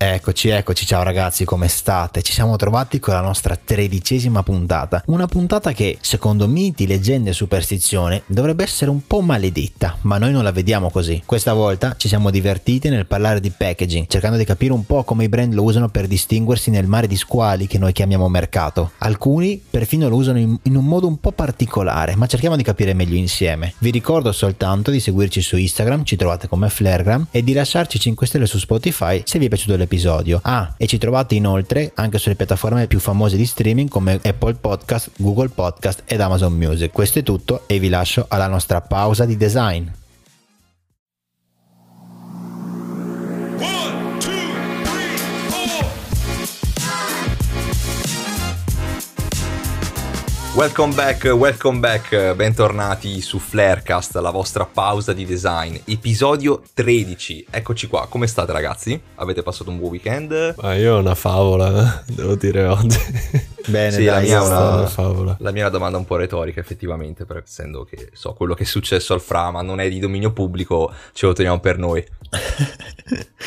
Eccoci, eccoci, ciao ragazzi, come state? Ci siamo trovati con la nostra tredicesima puntata. Una puntata che, secondo miti, leggende e superstizione, dovrebbe essere un po' maledetta, ma noi non la vediamo così. Questa volta ci siamo divertiti nel parlare di packaging, cercando di capire un po' come i brand lo usano per distinguersi nel mare di squali che noi chiamiamo mercato. Alcuni perfino lo usano in, in un modo un po' particolare, ma cerchiamo di capire meglio insieme. Vi ricordo soltanto di seguirci su Instagram, ci trovate come Flaregram, e di lasciarci 5 stelle su Spotify se vi è piaciuto l'episodio episodio. Ah, e ci trovate inoltre anche sulle piattaforme più famose di streaming come Apple Podcast, Google Podcast ed Amazon Music. Questo è tutto e vi lascio alla nostra pausa di design. Welcome back, welcome back, bentornati su Flarecast, la vostra pausa di design, episodio 13. Eccoci qua, come state ragazzi? Avete passato un buon weekend? Ma io ho una favola, devo dire oggi. Bene, sì, dai, la, mia una, una favola. la mia è una domanda un po' retorica effettivamente, per, essendo che so quello che è successo al Fra, ma non è di dominio pubblico, ce lo teniamo per noi.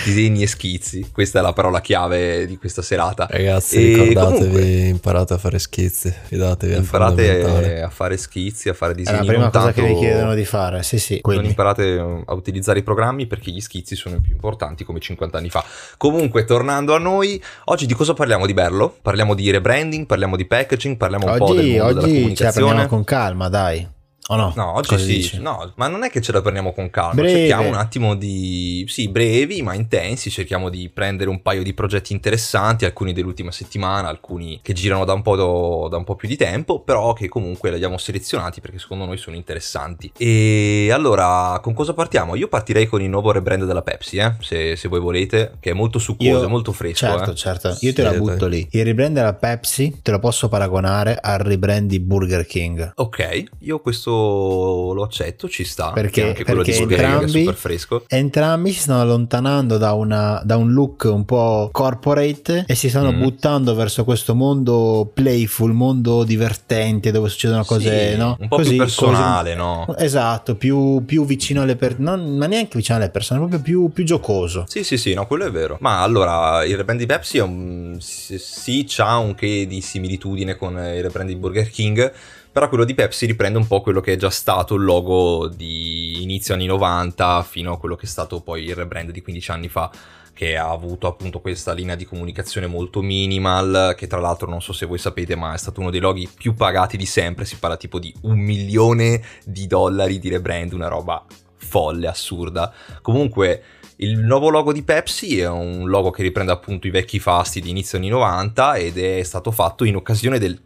Disegni e schizzi, questa è la parola chiave di questa serata. Ragazzi, E ricordatevi, comunque- imparate a fare schizzi, fidatevi, è Imparate a fare schizzi, a fare È disegni. la prima non cosa che vi tanto- chiedono di fare, sì sì. Non Quindi, imparate eh, a utilizzare i programmi perché gli schizzi sono più importanti come 50 anni fa. Comunque, tornando a noi, oggi di cosa parliamo di bello? Parliamo di rebranding, parliamo di packaging, parliamo un po' del oggi, mondo della oggi ce la comunicazione. prendiamo con calma, dai. O no? No, oggi Cosa sì, dici? no, ma non è che ce la prendiamo con calma, Breve. cerchiamo un attimo di, sì, brevi ma intensi, cerchiamo di prendere un paio di progetti interessanti, alcuni dell'ultima settimana, alcuni che girano da un po', do- da un po' più di tempo, però che comunque li abbiamo selezionati perché secondo noi sono interessanti. E allora, con cosa partiamo? Io partirei con il nuovo rebrand della Pepsi, eh, se, se voi volete, che è molto succoso, Io- è molto fresco. Certo, eh. certo. Io te Sì, la dai. butto lì. Il rebrand della Pepsi te lo posso paragonare al rebrand di Burger King. Ok, io questo lo accetto, ci sta. Perché- che anche quello di Burger King è entrambi- super fresco. Entrambi si stanno allontanando da, una- da un look un po' corporate e si stanno Mm. buttando verso questo mondo playful, mondo divertente dove succedono cose, Sì, no? Un po' Così, più personale, no? così- Esatto, più, più vicino alle persone, ma neanche vicino alle persone, proprio più, più giocoso. Sì, sì, sì, no, quello è vero. Ma allora, il rebrand di Pepsi è un... sì, sì, c'ha un che di similitudine con il rebrand di Burger King, però quello di Pepsi riprende un po' quello che è già stato il logo di inizio anni 90 fino a quello che è stato poi il rebrand di 15 anni fa che ha avuto appunto questa linea di comunicazione molto minimal, che tra l'altro non so se voi sapete, ma è stato uno dei loghi più pagati di sempre, si parla tipo di un milione di dollari di rebrand, una roba folle, assurda. Comunque il nuovo logo di Pepsi è un logo che riprende appunto i vecchi fasti di inizio anni 90 ed è stato fatto in occasione del...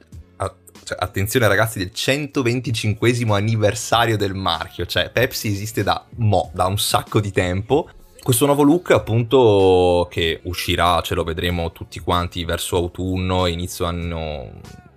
a- cioè, attenzione ragazzi, del 125 anniversario del marchio, cioè Pepsi esiste da mo, da un sacco di tempo. Questo nuovo look appunto che uscirà, ce lo vedremo tutti quanti verso autunno, inizio anno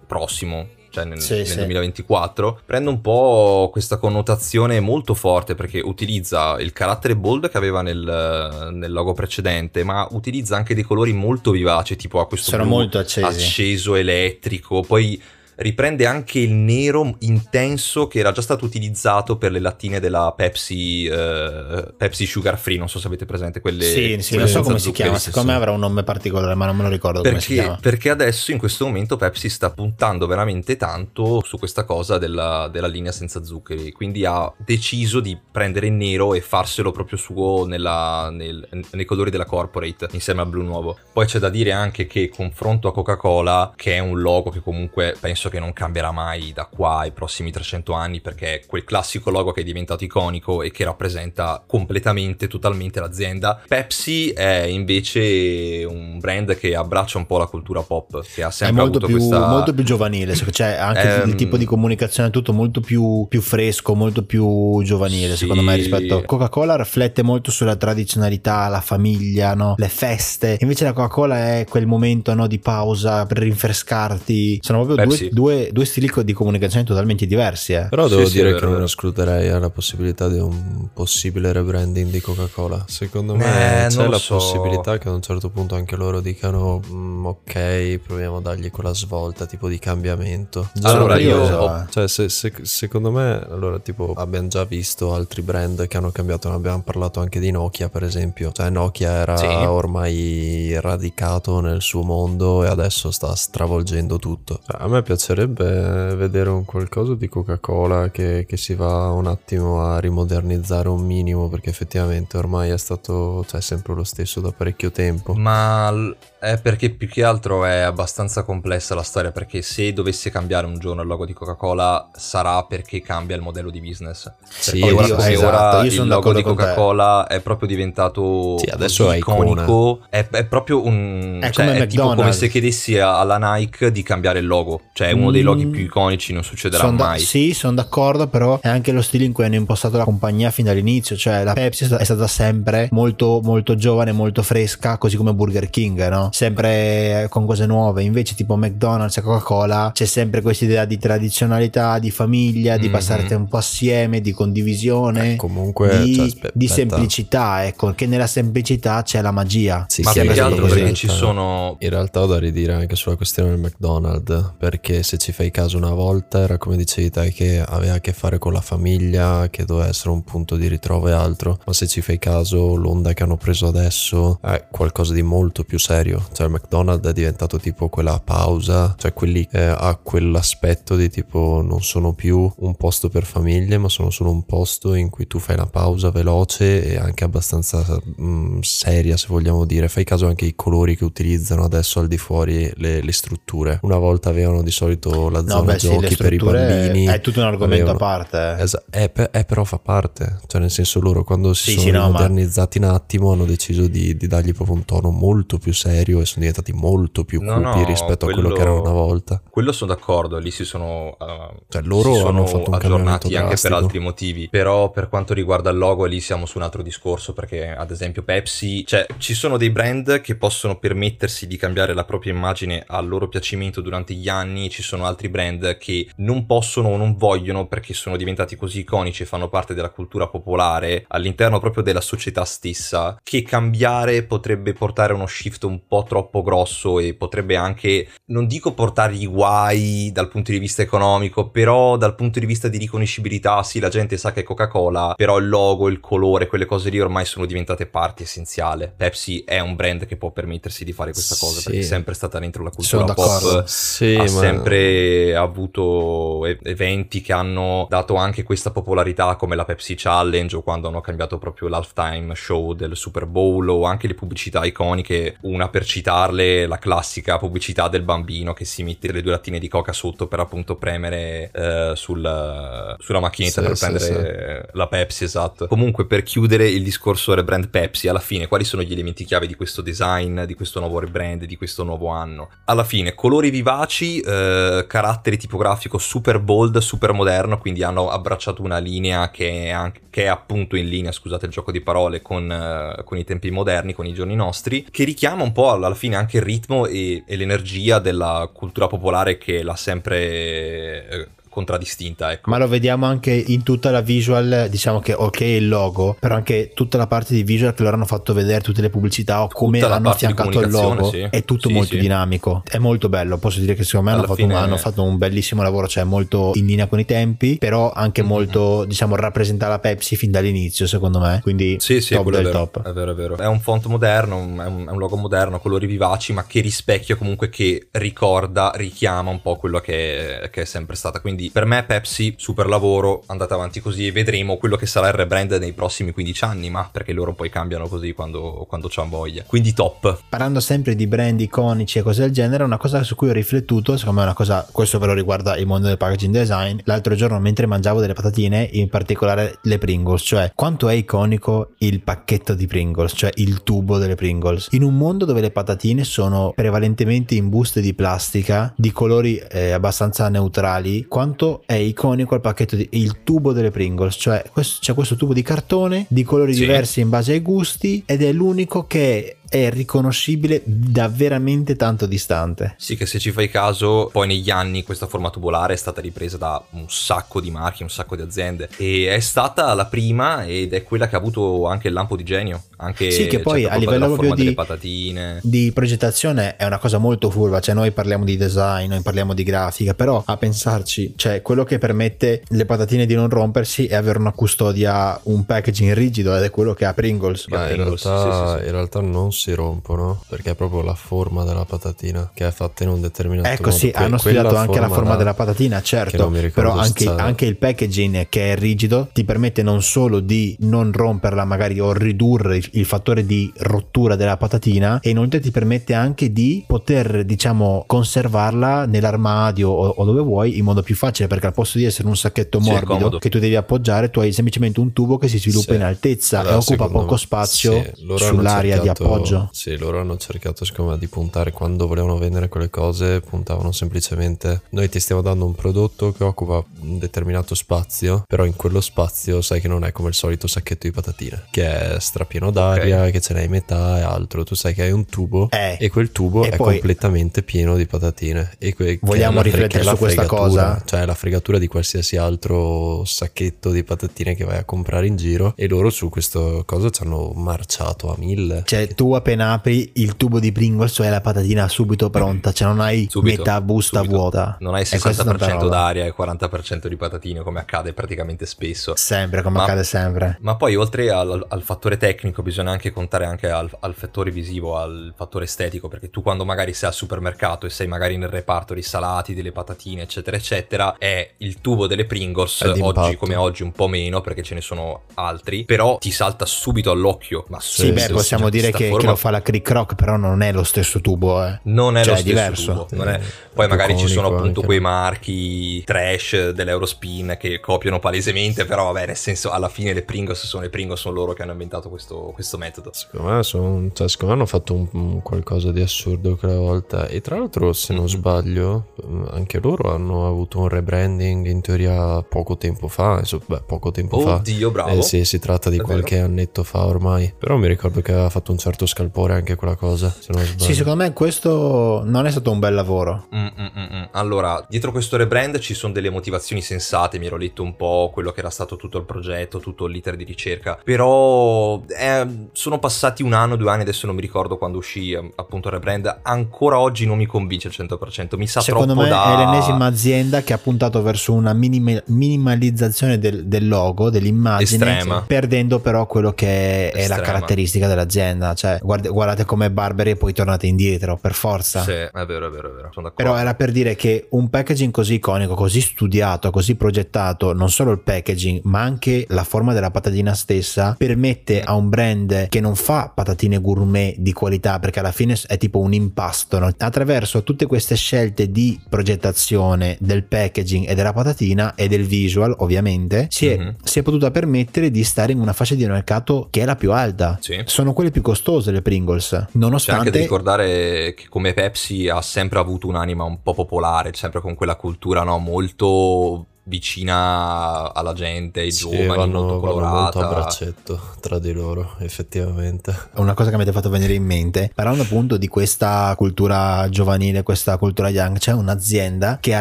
prossimo, cioè nel, Sì, nel sì. 2024, prende un po' questa connotazione molto forte perché utilizza il carattere bold che aveva nel, nel logo precedente, ma utilizza anche dei colori molto vivaci, tipo ha questo Sono molto accesi. acceso elettrico, poi riprende anche il nero intenso che era già stato utilizzato per le lattine della Pepsi, eh, Pepsi Sugar Free, non so se avete presente quelle Sì, sì, quelle non so come si chiama, secondo me avrà un nome particolare, ma non me lo ricordo come si Perché, chiama. perché adesso in questo momento Pepsi sta puntando veramente tanto su questa cosa della, della linea senza zuccheri, quindi ha deciso di prendere il nero e farselo proprio suo nella- nel- nei colori della corporate insieme al blu nuovo. Poi c'è da dire anche che confronto a Coca-Cola, che è un logo che comunque penso che non cambierà mai da qua ai prossimi 300 anni, perché è quel classico logo che è diventato iconico e che rappresenta completamente, totalmente l'azienda. Pepsi è invece un brand che abbraccia un po' la cultura pop, che ha È sempre molto avuto più, questa... molto più giovanile, cioè anche il- il Ehm, tipo di comunicazione è tutto molto più, più fresco, molto più giovanile Sì. secondo me rispetto a Coca-Cola riflette molto sulla tradizionalità, la famiglia, no? le feste, invece la Coca-Cola è quel momento no, di pausa per rinfrescarti, sono proprio Pepsi. due, due stili di comunicazione totalmente diversi. Eh. Però devo Sì, sì, dire è che vero, non escluderei eh, la possibilità di un possibile rebranding di Coca-Cola. Secondo me Eh, c'è la so. possibilità che ad un certo punto anche loro dicano "Mm, ok, proviamo a dargli quella svolta tipo di cambiamento. Allora, perché- io- so, Cioè, se- se- secondo me, allora, tipo, abbiamo già visto altri brand che hanno cambiato. Abbiamo parlato anche di Nokia, per esempio. Cioè, Nokia era Sì. ormai radicato nel suo mondo e adesso sta stravolgendo tutto. Cioè, a me piacerebbe vedere un qualcosa di Coca-Cola che, che si va un attimo a rimodernizzare un minimo, perché effettivamente ormai è stato cioè, sempre lo stesso da parecchio tempo. Ma è perché più che altro è abbastanza complessa la storia, perché se dovesse cambiare un giorno il logo di Coca-Cola sarà perché cambia il modello di business. Sì, Perché ora io- come esatto, ora il logo di. Coca-Cola è proprio diventato Sì, adesso così è iconico, è, è proprio un È cioè, come è tipo come se chiedessi alla Nike di cambiare il logo, cioè è uno dei Mm. loghi più iconici, non succederà Son da- mai. sì, sono d'accordo, però è anche lo stile in cui hanno impostato la compagnia fin dall'inizio. Cioè, la Pepsi è stata sempre molto, molto giovane, molto fresca, così come Burger King, no? Sempre con cose nuove. Invece, tipo McDonald's e Coca-Cola, c'è sempre questa idea di tradizionalità, di famiglia, di Mhm. passare tempo assieme, di condivisione. Eh, comunque, di, cioè, di semplicità, ecco, che nella semplicità c'è la magia. Sì, Ma sì, più che altro perché realtà- ci sono In realtà ho da ridire anche sulla questione del McDonald's, perché se ci fai caso una volta era come dicevi te che aveva a che fare con la famiglia, che doveva essere un punto di ritrovo e altro, ma se ci fai caso l'onda che hanno preso adesso è qualcosa di molto più serio, cioè il McDonald's è diventato tipo quella pausa, cioè quelli eh, ha quell'aspetto di tipo non sono più un posto per famiglie, ma sono solo un posto in cui tu fai una pausa veloce e anche abbastanza mm, seria se vogliamo dire, fai caso anche ai colori che utilizzano adesso al di fuori le, le strutture. Una volta avevano di solito la No, zona beh, sì, giochi per i bambini. è tutto un argomento avevano- a parte. eh. Esa- è, pe- è però fa parte, cioè nel senso loro quando si Sì, sono sì, no, ma- modernizzati un attimo hanno deciso di, di dargli proprio un tono molto più serio e sono diventati molto più No, cupi no, rispetto a quello quello- che erano una volta. Quello sono d'accordo, lì si sono, uh, Cioè, loro si sono hanno fatto un aggiornati anche per altri motivi. Però per quanto riguarda il logo, lì siamo su un altro discorso. Perché, ad esempio, Pepsi, cioè, ci sono dei brand che possono permettersi di cambiare la propria immagine al loro piacimento durante gli anni. Ci sono altri brand che non possono o non vogliono perché sono diventati così iconici e fanno parte della cultura popolare all'interno proprio della società stessa. Che cambiare potrebbe portare a uno shift un po' troppo grosso e potrebbe anche, non dico portargli guai dal punto di vista economico, però dal punto di vista di riconoscibilità, sì, la gente sa che è Coca-Cola, però il logo, il colore, quelle cose lì ormai sono diventate parte essenziale. Pepsi è un brand che può permettersi di fare questa cosa Sì. perché è sempre stata dentro la Sono cultura d'accordo. pop. Sì, ha ma- sempre avuto eventi che hanno dato anche questa popolarità come la Pepsi Challenge o quando hanno cambiato proprio l'halftime show del Super Bowl o anche le pubblicità iconiche, una per citarle la classica pubblicità del bambino che si mette le due lattine di coca sotto per appunto premere eh, sul- sulla macchinetta Sì, per sì, prendere la Pepsi, esatto. Comunque per chiudere il discorso rebrand Pepsi, alla fine quali sono gli elementi chiave di questo design, di questo nuovo rebrand, di questo nuovo anno? Alla fine colori vivaci, eh, carattere tipografico super bold, super moderno, quindi hanno abbracciato una linea che è, anche- che è appunto in linea, scusate il gioco di parole, con, eh, con i tempi moderni, con i giorni nostri, che richiama un po' alla fine anche il ritmo e, e l'energia della cultura popolare che l'ha sempre eh, contraddistinta, ecco. Ma lo vediamo anche in tutta la visual, diciamo che ok il logo, però anche tutta la parte di visual che loro hanno fatto vedere, tutte le pubblicità o come hanno affiancato il logo, sì. è tutto Sì, molto sì. dinamico, è molto bello, posso dire che secondo me hanno fatto, un, hanno fatto un bellissimo lavoro, cioè molto in linea con i tempi, però anche Mhm. molto, diciamo, rappresenta la Pepsi fin dall'inizio secondo me, quindi Sì, sì, top quello è del vero, top. è vero, è vero. È un font moderno, è un, è un logo moderno, colori vivaci, ma che rispecchia comunque, che ricorda, richiama un po' quello che è, che è sempre stata. Quindi per me Pepsi, super lavoro, andate avanti così e vedremo quello che sarà il rebrand nei prossimi 15 anni, ma perché loro poi cambiano così quando, quando c'hanno voglia. Quindi top. Parlando sempre di brand iconici e cose del genere, una cosa su cui ho riflettuto, secondo me è una cosa, questo però riguarda il mondo del packaging design, l'altro giorno mentre mangiavo delle patatine, in particolare le Pringles, cioè quanto è iconico il pacchetto di Pringles, cioè il tubo delle Pringles. In un mondo dove le patatine sono prevalentemente in buste di plastica, di colori eh, abbastanza neutrali, quanto è iconico il pacchetto di il tubo delle Pringles, cioè questo- c'è questo tubo di cartone di colori Sì. diversi in base ai gusti ed è l'unico che è riconoscibile da veramente tanto distante. Sì, che se ci fai caso, poi negli anni questa forma tubolare è stata ripresa da un sacco di marchi, un sacco di aziende e è stata la prima ed è quella che ha avuto anche il lampo di genio. Anche, sì, che poi a livello proprio di, patatine. di progettazione è una cosa molto furba, cioè noi parliamo di design, noi parliamo di grafica, però a pensarci, cioè quello che permette le patatine di non rompersi è avere una custodia, un packaging rigido ed è quello che ha Pringles. Ma in, realtà, sì, sì, in realtà non si rompono perché è proprio la forma della patatina che è fatta in un determinato ecco, modo. Ecco sì, que- hanno studiato anche la forma della patatina, certo, però anche, anche, il packaging che è rigido ti permette non solo di non romperla magari o ridurre il, fattore di rottura della patatina e inoltre ti permette anche di poter diciamo conservarla nell'armadio o, o dove vuoi in modo più facile perché al posto di essere un sacchetto morbido sì, che tu devi appoggiare tu hai semplicemente un tubo che si sviluppa sì. in altezza allora, e occupa poco spazio sì, sull'area di appoggio sì loro hanno cercato secondo me di puntare quando volevano vendere quelle cose puntavano semplicemente noi ti stiamo dando un prodotto che occupa un determinato spazio però in quello spazio sai che non è come il solito sacchetto di patatine che è strapieno d'aria okay. che ce n'hai metà e altro. Tu sai che hai un tubo eh, e quel tubo e è poi, completamente pieno di patatine e que- vogliamo riflettere su questa cosa? Cioè la fregatura di qualsiasi altro sacchetto di patatine che vai a comprare in giro e loro su questo cosa ci hanno marciato a mille. Cioè tu appena apri il tubo di Pringles e la patatina subito pronta cioè non hai subito, metà busta subito. vuota. Non hai 60% d'aria e 40% di patatine come accade praticamente spesso. Sempre come ma, accade sempre. ma poi oltre al, al, fattore tecnico bisogna anche contare anche al, al fattore visivo al fattore estetico perché tu quando magari sei al supermercato e sei magari nel reparto dei salati delle patatine eccetera eccetera è il tubo delle Pringles oggi come oggi un po' meno perché ce ne sono altri però ti salta subito all'occhio. Ma sì beh possiamo dire che, che, lo fa la Crick Rock però non è lo stesso tubo eh. non è cioè, lo stesso diverso. tubo non è... poi magari ci sono appunto quei marchi trash dell'Eurospin che copiano palesemente però vabbè nel senso alla fine le Pringles sono le Pringles sono loro che hanno inventato questo, questo metodo secondo me, sono, cioè, secondo me hanno fatto un, un qualcosa di assurdo quella volta e tra l'altro se non mm-hmm. sbaglio anche loro hanno avuto un rebranding in teoria poco tempo fa beh, poco tempo Oddio, fa Oddio bravo eh, sì si tratta di È qualche vero. annetto fa ormai però mi ricordo che aveva fatto un certo scalpore anche quella cosa se non sbaglio sì secondo me questo non è stato un bel lavoro Mm-mm-mm. allora dietro questo rebrand ci sono delle motivazioni sensate mi ero letto un po' quello che era stato tutto il progetto tutto l'iter di ricerca però eh, sono passati un anno due anni adesso non mi ricordo quando uscì appunto il rebrand ancora oggi non mi convince al 100% mi sa secondo troppo me da... è l'ennesima azienda che ha puntato verso una minima, minimalizzazione del, del, logo dell'immagine Estrema. perdendo però quello che è Estrema. la caratteristica dell'azienda cioè guarda, guardate come Barberi e poi tornate indietro per forza sì è vero è vero è vero sono però era per dire che un packaging così iconico così studiato così progettato non solo il packaging ma anche la forma della patatina stessa permette a un brand che non fa patatine gourmet di qualità perché alla fine è tipo un impasto no? attraverso tutte queste scelte di progettazione del packaging e della patatina e del visual ovviamente si è, mm-hmm. si è potuta permettere di stare in una fascia di mercato che è la più alta sì. sono quelle più costose le Pringles. Nonostante c'è anche da ricordare che come Pepsi ha sempre avuto un'anima un po' popolare sempre con quella cultura no, molto vicina alla gente, ai sì, giovani, vanno, molto colorata. molto a braccetto tra di loro, effettivamente. Una cosa che mi avete fatto venire in mente, parlando appunto di questa cultura giovanile, questa cultura young, c'è un'azienda che ha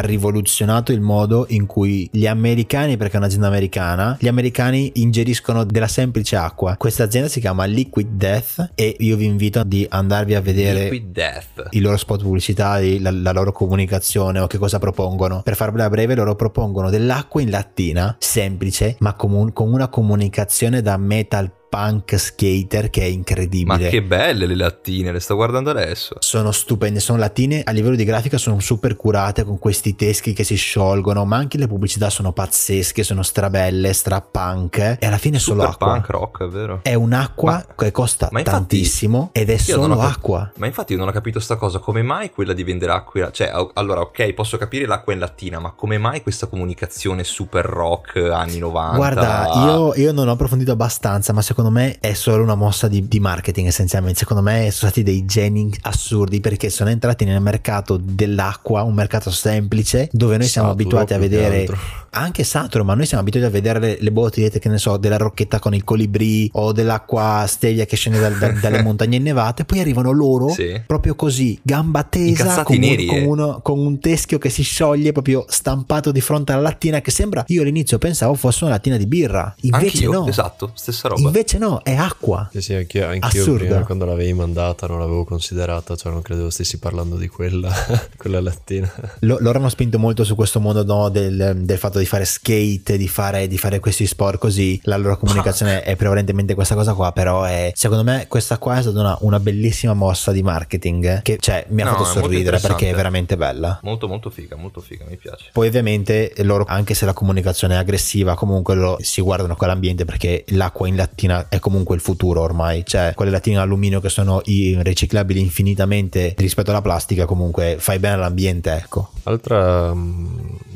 rivoluzionato il modo in cui gli americani, perché è un'azienda americana, gli americani ingeriscono della semplice acqua. Questa azienda si chiama Liquid Death e io vi invito di andarvi a vedere i loro spot pubblicitari, la, la loro comunicazione o che cosa propongono. Per farvela breve, loro propongono dell'acqua in lattina, semplice, ma con, con una comunicazione da metal punk skater che è incredibile. Ma che belle le lattine, le sto guardando adesso. Sono stupende, sono lattine a livello di grafica sono super curate con questi teschi che si sciolgono, ma anche le pubblicità sono pazzesche, sono strabelle, strapunk e alla fine è solo acqua. punk rock, è vero. È un'acqua ma, che costa infatti, tantissimo ed è solo cap- acqua. Ma infatti io non ho capito sta cosa, come mai quella di vendere acqua, cioè allora ok, posso capire l'acqua in lattina, ma come mai questa comunicazione super rock anni 90? Guarda, io, io non ho approfondito abbastanza, ma secondo secondo me è solo una mossa di, di marketing essenzialmente. Secondo me sono stati dei geni assurdi perché sono entrati nel mercato dell'acqua, un mercato semplice dove noi siamo Saturo, abituati a vedere anche saturo, ma noi siamo abituati a vedere le, le bottigliette, che ne so, della rocchetta con il colibrì o dell'acqua stevia che scende dal- da- dalle montagne innevate. Poi arrivano loro Sì. proprio così, gamba tesa, con un, neri, con eh. uno- con un teschio che si scioglie proprio stampato di fronte alla lattina che sembra, io all'inizio pensavo fosse una lattina di birra, invece Anch'io, no. esatto, stessa roba. Invece no, è acqua. Sì, sì, anch'io, anch'io Assurdo. prima quando l'avevi mandata non l'avevo considerata, cioè non credevo stessi parlando di quella, quella lattina. Lo- loro hanno spinto molto su questo mondo no, del, del fatto di fare skate, di fare, di fare questi sport così. La loro comunicazione è prevalentemente questa cosa qua, però è, secondo me questa qua è stata una, una bellissima mossa di marketing che cioè, mi ha No, fatto sorridere perché è veramente bella. Molto molto figa, molto figa, mi piace. Poi ovviamente loro, anche se la comunicazione è aggressiva, comunque loro si guardano con l'ambiente perché l'acqua in lattina è comunque il futuro ormai. Cioè, quelle lattine in alluminio che sono riciclabili infinitamente rispetto alla plastica, comunque fai bene all'ambiente, ecco. Altra, mm,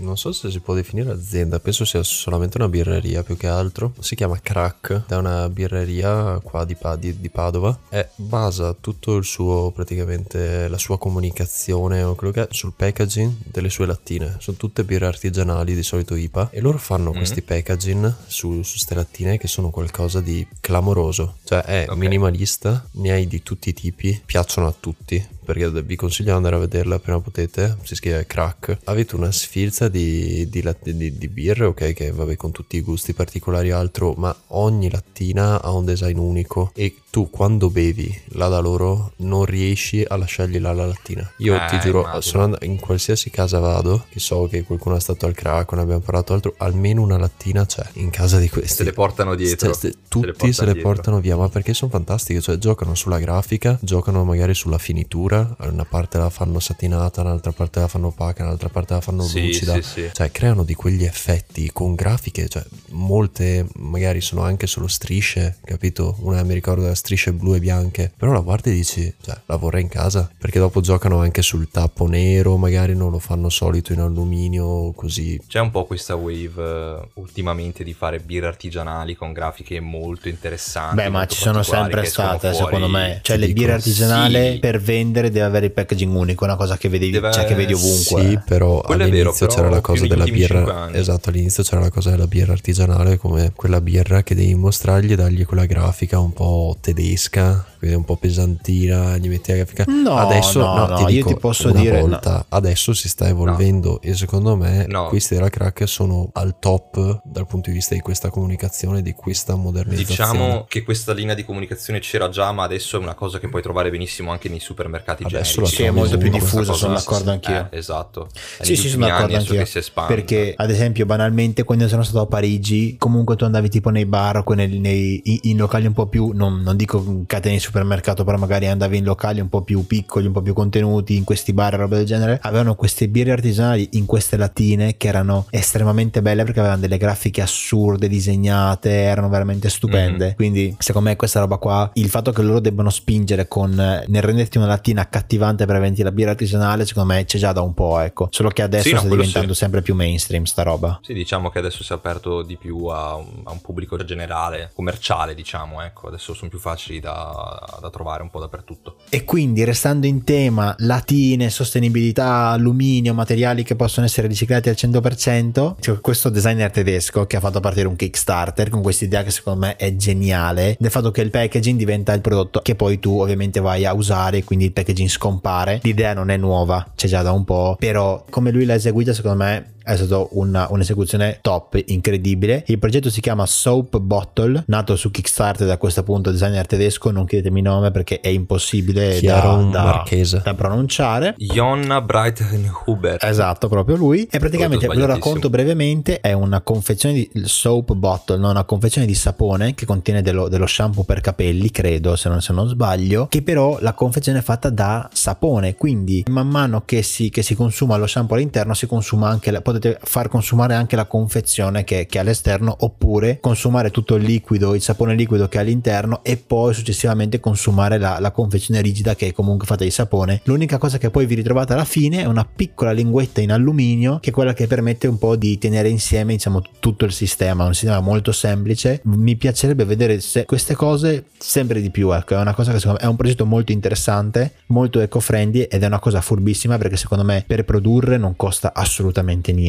non so se si può definire azienda, penso sia solamente una birreria più che altro. Si chiama Crack, è una birreria qua di, di- di Padova e basa tutto il suo, praticamente la sua comunicazione o quello che è sul packaging delle sue lattine. Sono tutte birre artigianali, di solito IPA, e loro fanno Mhm. questi packaging su, su ste lattine che sono qualcosa di clamoroso. Cioè è Ok. minimalista, ne hai di tutti i tipi, piacciono a tutti perché vi consiglio di andare a vederla appena potete, si scrive crack. Avete una sfilza di, di, di- di birre, ok, che vabbè con tutti i gusti particolari e altro, ma ogni lattina ha un design unico e tu quando bevi la da loro non riesci a lasciargli là la lattina. Io Eh, ti giuro, sono and- in qualsiasi casa vado, che so che qualcuno è stato al crack, ne abbiamo parlato altro, almeno una lattina c'è in casa di questi. Se le portano dietro. Ste- ste- Se le tutti portano se le portano via, ma perché sono fantastiche, cioè giocano sulla grafica, giocano magari sulla finitura, una parte la fanno satinata, un'altra parte la fanno opaca, un'altra parte la fanno Sì, lucida. sì, sì. Cioè creano di quegli effetti con grafiche, cioè molte magari sono anche solo strisce, capito? Una mi ricordo le strisce blu e bianche, però la guardi e dici, cioè la vorrei in casa, perché dopo giocano anche sul tappo nero, magari non lo fanno solito in alluminio, così C'è un po' questa wave eh, ultimamente di fare birre artigianali con grafiche molto interessanti. Beh, ma ci sono sempre state, secondo me. Cioè, le birre artigianali sì. per vendere deve avere il packaging unico, una cosa che vedi, Deve- cioè, che vedi ovunque. Sì, però Quello è vero, all'inizio però c'era la cosa della birra. Esatto, all'inizio c'era la cosa della birra artigianale, come quella birra che devi mostrargli e dargli quella grafica un po' tedesca, quindi un po' pesantina, gli metti la grafica. No, adesso no, no, no, ti io dico, ti posso una dire- volta, adesso si sta evolvendo e secondo me No. questi della crack sono al top dal punto di vista di questa comunicazione, di questa modernizzazione. Diciamo che questa linea di comunicazione c'era già, ma adesso è una cosa che puoi trovare benissimo anche nei supermercati Adesso generici. la Sì, è molto più diffusa, sono d'accordo anch'io. Eh, esatto. È Sì, sì, sono d'accordo anch'io. Perché, ad esempio, banalmente, quando sono stato a Parigi, comunque tu andavi tipo nei bar o nei, nei- in, in locali un po' più, non, non dico catene di supermercato, però magari andavi in locali un po' più piccoli, un po' più contenuti, in questi bar e roba del genere, avevano queste birre artigianali in queste lattine che erano estremamente belle perché avevano delle grafiche assurde, disegnate, erano veramente stupende. Mhm. Quindi, secondo me, questa roba qua, il fatto che loro debbano spingere con nel renderti una lattina accattivante per vendere la birra artigianale, secondo me c'è già da un po', ecco. Solo che adesso Sì, no, sta diventando sì. sempre più mainstream sta roba. Sì, diciamo che adesso si è aperto di più a un, a un pubblico generale, commerciale, diciamo, ecco, adesso sono più facili da, da trovare un po' dappertutto. E quindi restando in tema latine, sostenibilità, alluminio, materiali che possono essere riciclati al 100%, c'è questo designer tedesco che ha fatto partire un Kickstarter con questa idea che secondo me è geniale, del fatto che il packaging diventa il prodotto che poi tu ovviamente vai a usare, quindi il packaging scompare. L'idea non è nuova, c'è già da un po', però come lui l'ha eseguita secondo me è stata una, un'esecuzione top, incredibile. Il progetto si chiama Soap Bottle, nato su Kickstarter da questo appunto designer tedesco, non chiedetemi il nome perché è impossibile da, da- da pronunciare. Jonna Breitenhuber. Esatto, proprio lui. E praticamente ve lo racconto brevemente: è una confezione di soap bottle, no? una confezione di sapone che contiene dello, dello shampoo per capelli, credo, se non, se non sbaglio. Che però la confezione è fatta da sapone. Quindi, man mano che si, che si consuma lo shampoo all'interno, si consuma anche la, potete far consumare anche la confezione che, che è all'esterno oppure consumare tutto il liquido, il sapone liquido che è all'interno e poi successivamente consumare la, la confezione rigida che è comunque fatta di sapone. L'unica cosa che poi vi ritrovate alla fine è una piccola linguetta in alluminio che è quella che permette un po' di tenere insieme diciamo tutto il sistema, un sistema molto semplice. Mi piacerebbe vedere queste cose sempre di più, ecco, è una cosa che secondo me è un progetto molto interessante, molto eco-friendly ed è una cosa furbissima perché secondo me per produrre non costa assolutamente niente.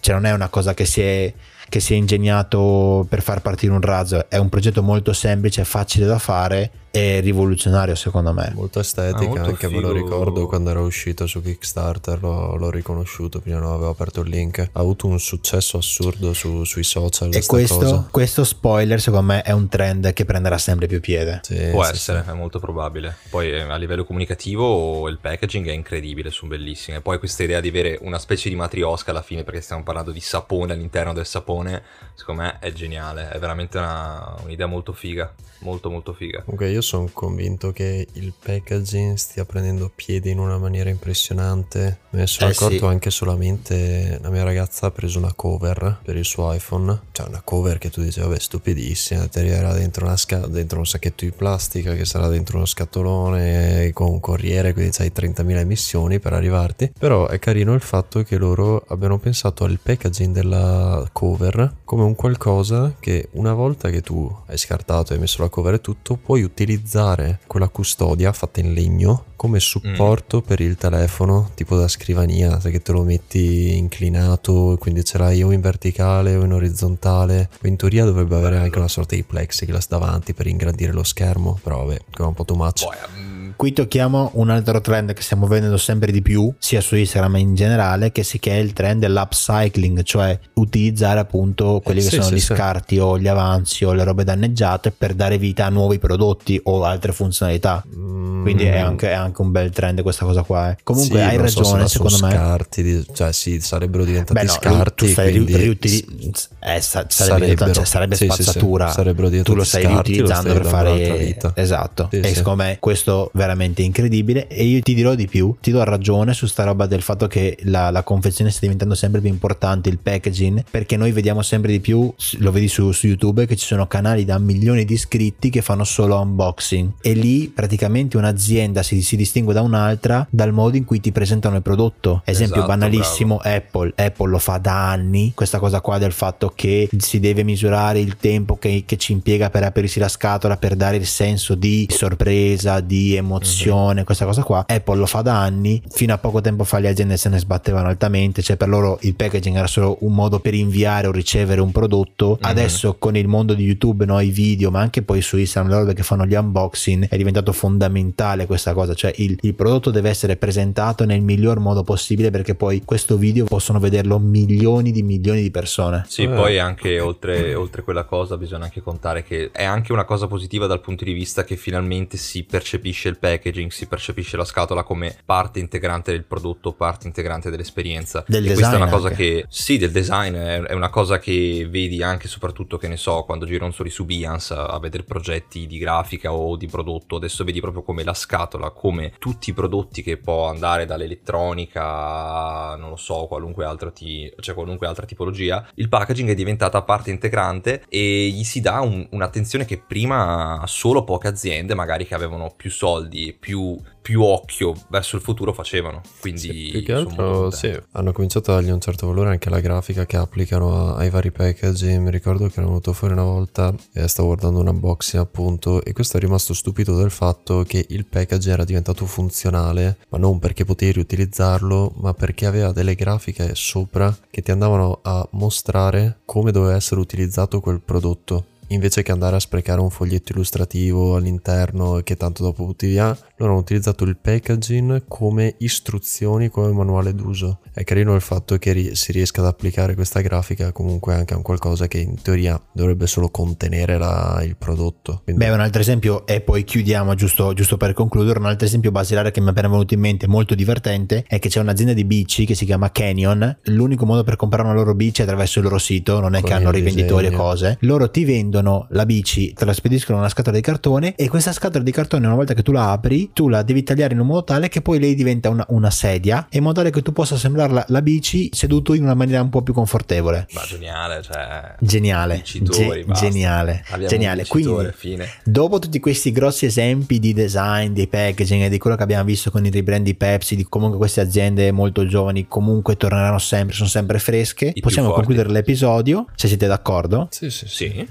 Cioè non è una cosa che si è che si è ingegnato per far partire un razzo, è un progetto molto semplice, facile da fare è rivoluzionario secondo me. Molto estetica, ah, molto anche figo. me lo ricordo quando era uscito su Kickstarter, l'ho, l'ho, riconosciuto, prima non avevo aperto il link. Ha avuto un successo assurdo su, sui social. E questo, questo, spoiler secondo me è un trend che prenderà sempre più piede. Sì, Può sì, essere, sì. è molto probabile. Poi eh, a livello comunicativo il packaging è incredibile, sono bellissime. E poi questa idea di avere una specie di matriosca alla fine, perché stiamo parlando di sapone all'interno del sapone, secondo me è geniale, è veramente una, un'idea molto figa, molto molto figa. Comunque io io sono convinto che il packaging stia prendendo piede in una maniera impressionante. Me ne sono eh accorto sì. anche solamente la mia ragazza ha preso una cover per il suo iPhone, cioè una cover che tu dici vabbè stupidissima, ti arriverà dentro, una sca- dentro un sacchetto di plastica che sarà dentro uno scatolone con un corriere, quindi hai 30.000 emissioni per arrivarti. Però è carino il fatto che loro abbiano pensato al packaging della cover come un qualcosa che una volta che tu hai scartato e hai messo la cover e tutto, puoi utilizzare quella custodia fatta in legno come supporto mm. per il telefono, tipo da scrivania, che te lo metti inclinato, quindi ce l'hai o in verticale o in orizzontale. In teoria dovrebbe avere anche una sorta di plexiglass davanti per ingrandire lo schermo, però vabbè, è un po' too much. Boh, Qui tocchiamo un altro trend che stiamo vedendo sempre di più, sia su Instagram in generale, che, si, che è il trend dell'upcycling, cioè utilizzare appunto quelli che sì, sono sì, gli scarti o gli avanzi o le robe danneggiate per dare vita a nuovi prodotti o altre funzionalità. Mm. Quindi è anche, è anche, un bel trend questa cosa qua. Eh. Comunque hai ragione, so secondo me. Scarti, cioè sì, sarebbero diventati Beh, no, scarti. Tu stai quindi... riutili- eh, sa- sarebbe, cioè, sarebbe spazzatura. tu lo stai scarti, riutilizzando per fare... Esatto. e secondo me questo veramente veramente incredibile e io ti dirò di più, ti do ragione su sta roba del fatto che la, la confezione sta diventando sempre più importante, il packaging, perché noi vediamo sempre di più, lo vedi su, su YouTube, che ci sono canali da milioni di iscritti che fanno solo unboxing e lì praticamente un'azienda si, si distingue da un'altra dal modo in cui ti presentano il prodotto. Esempio esatto, banalissimo, bravo. Apple. Apple lo fa da anni, questa cosa qua del fatto che si deve misurare il tempo che, che ci impiega per aprirsi la scatola, per dare il senso di sorpresa, di emozione mm-hmm. questa cosa qua. Apple lo fa da anni, fino a poco tempo fa le aziende se ne sbattevano altamente, cioè per loro il packaging era solo un modo per inviare o ricevere un prodotto. Mm-hmm. Adesso con il mondo di YouTube, no, i video, ma anche poi su Instagram, le robe che fanno gli unboxing, è diventato fondamentale questa cosa, cioè il, il prodotto deve essere presentato nel miglior modo possibile perché poi questo video possono vederlo milioni di milioni di persone. Sì, eh. poi anche oltre, oltre quella cosa bisogna anche contare che è anche una cosa positiva dal punto di vista che finalmente si percepisce il packaging packaging si percepisce la scatola come parte integrante del prodotto, parte integrante dell'esperienza. Del e questa è una cosa anche. che, sì, del design, è una cosa che vedi anche soprattutto, che ne so, quando girano soli su Behance a vedere progetti di grafica o di prodotto, adesso vedi proprio come la scatola, come tutti i prodotti che può andare dall'elettronica, non lo so, qualunque altra, ti, cioè qualunque altra tipologia, il packaging è diventata parte integrante e gli si dà un, un'attenzione che prima solo poche aziende, magari che avevano più soldi, più, più occhio verso il futuro facevano. Quindi sì, più altro sì, hanno cominciato a dargli un certo valore anche alla grafica che applicano ai vari packaging. Mi ricordo che era venuto fuori una volta e stavo guardando un unboxing appunto e questo è rimasto stupito del fatto che il packaging era diventato funzionale, ma non perché potevi riutilizzarlo, ma perché aveva delle grafiche sopra che ti andavano a mostrare come doveva essere utilizzato quel prodotto invece che andare a sprecare un foglietto illustrativo all'interno che tanto dopo butti via, loro hanno utilizzato il packaging come istruzioni, come manuale d'uso. È carino il fatto che si riesca ad applicare questa grafica comunque anche a un qualcosa che in teoria dovrebbe solo contenere la, il prodotto. Quindi... Beh, un altro esempio, e poi chiudiamo giusto, giusto, per concludere, un altro esempio basilare che mi è appena venuto in mente, molto divertente, è che c'è un'azienda di bici che si chiama Canyon, l'unico modo per comprare una loro bici è attraverso il loro sito, non è Con che hanno rivenditori e cose, loro ti vendono prendono la bici, te la spediscono in una scatola di cartone e questa scatola di cartone una volta che tu la apri, tu la devi tagliare in un modo tale che poi lei diventa una, una sedia in modo tale che tu possa assemblare la, la, bici seduto in una maniera un po' più confortevole. Ma geniale, cioè... Geniale. Vincitori, Ge- geniale. Abbiamo geniale. Quindi, fine. dopo tutti questi grossi esempi di design, di packaging e di quello che abbiamo visto con i rebrand di Pepsi, di comunque queste aziende molto giovani comunque torneranno sempre, sono sempre fresche, I possiamo concludere l'episodio, se siete d'accordo. Sì, sì, sì. sì.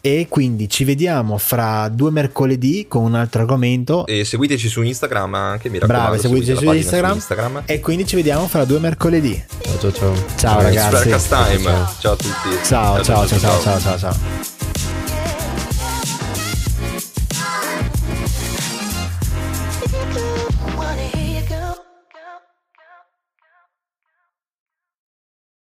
E quindi ci vediamo fra due mercoledì con un altro argomento. E seguiteci su Instagram anche, mi raccomando. Brave, seguiteci su Instagram, su Instagram. E quindi ci vediamo fra due mercoledì. Ciao ciao ciao. Ciao, ciao ragazzi. Time. Ciao. ciao a tutti. ciao, ciao, ciao, ciao, ciao. ciao. ciao.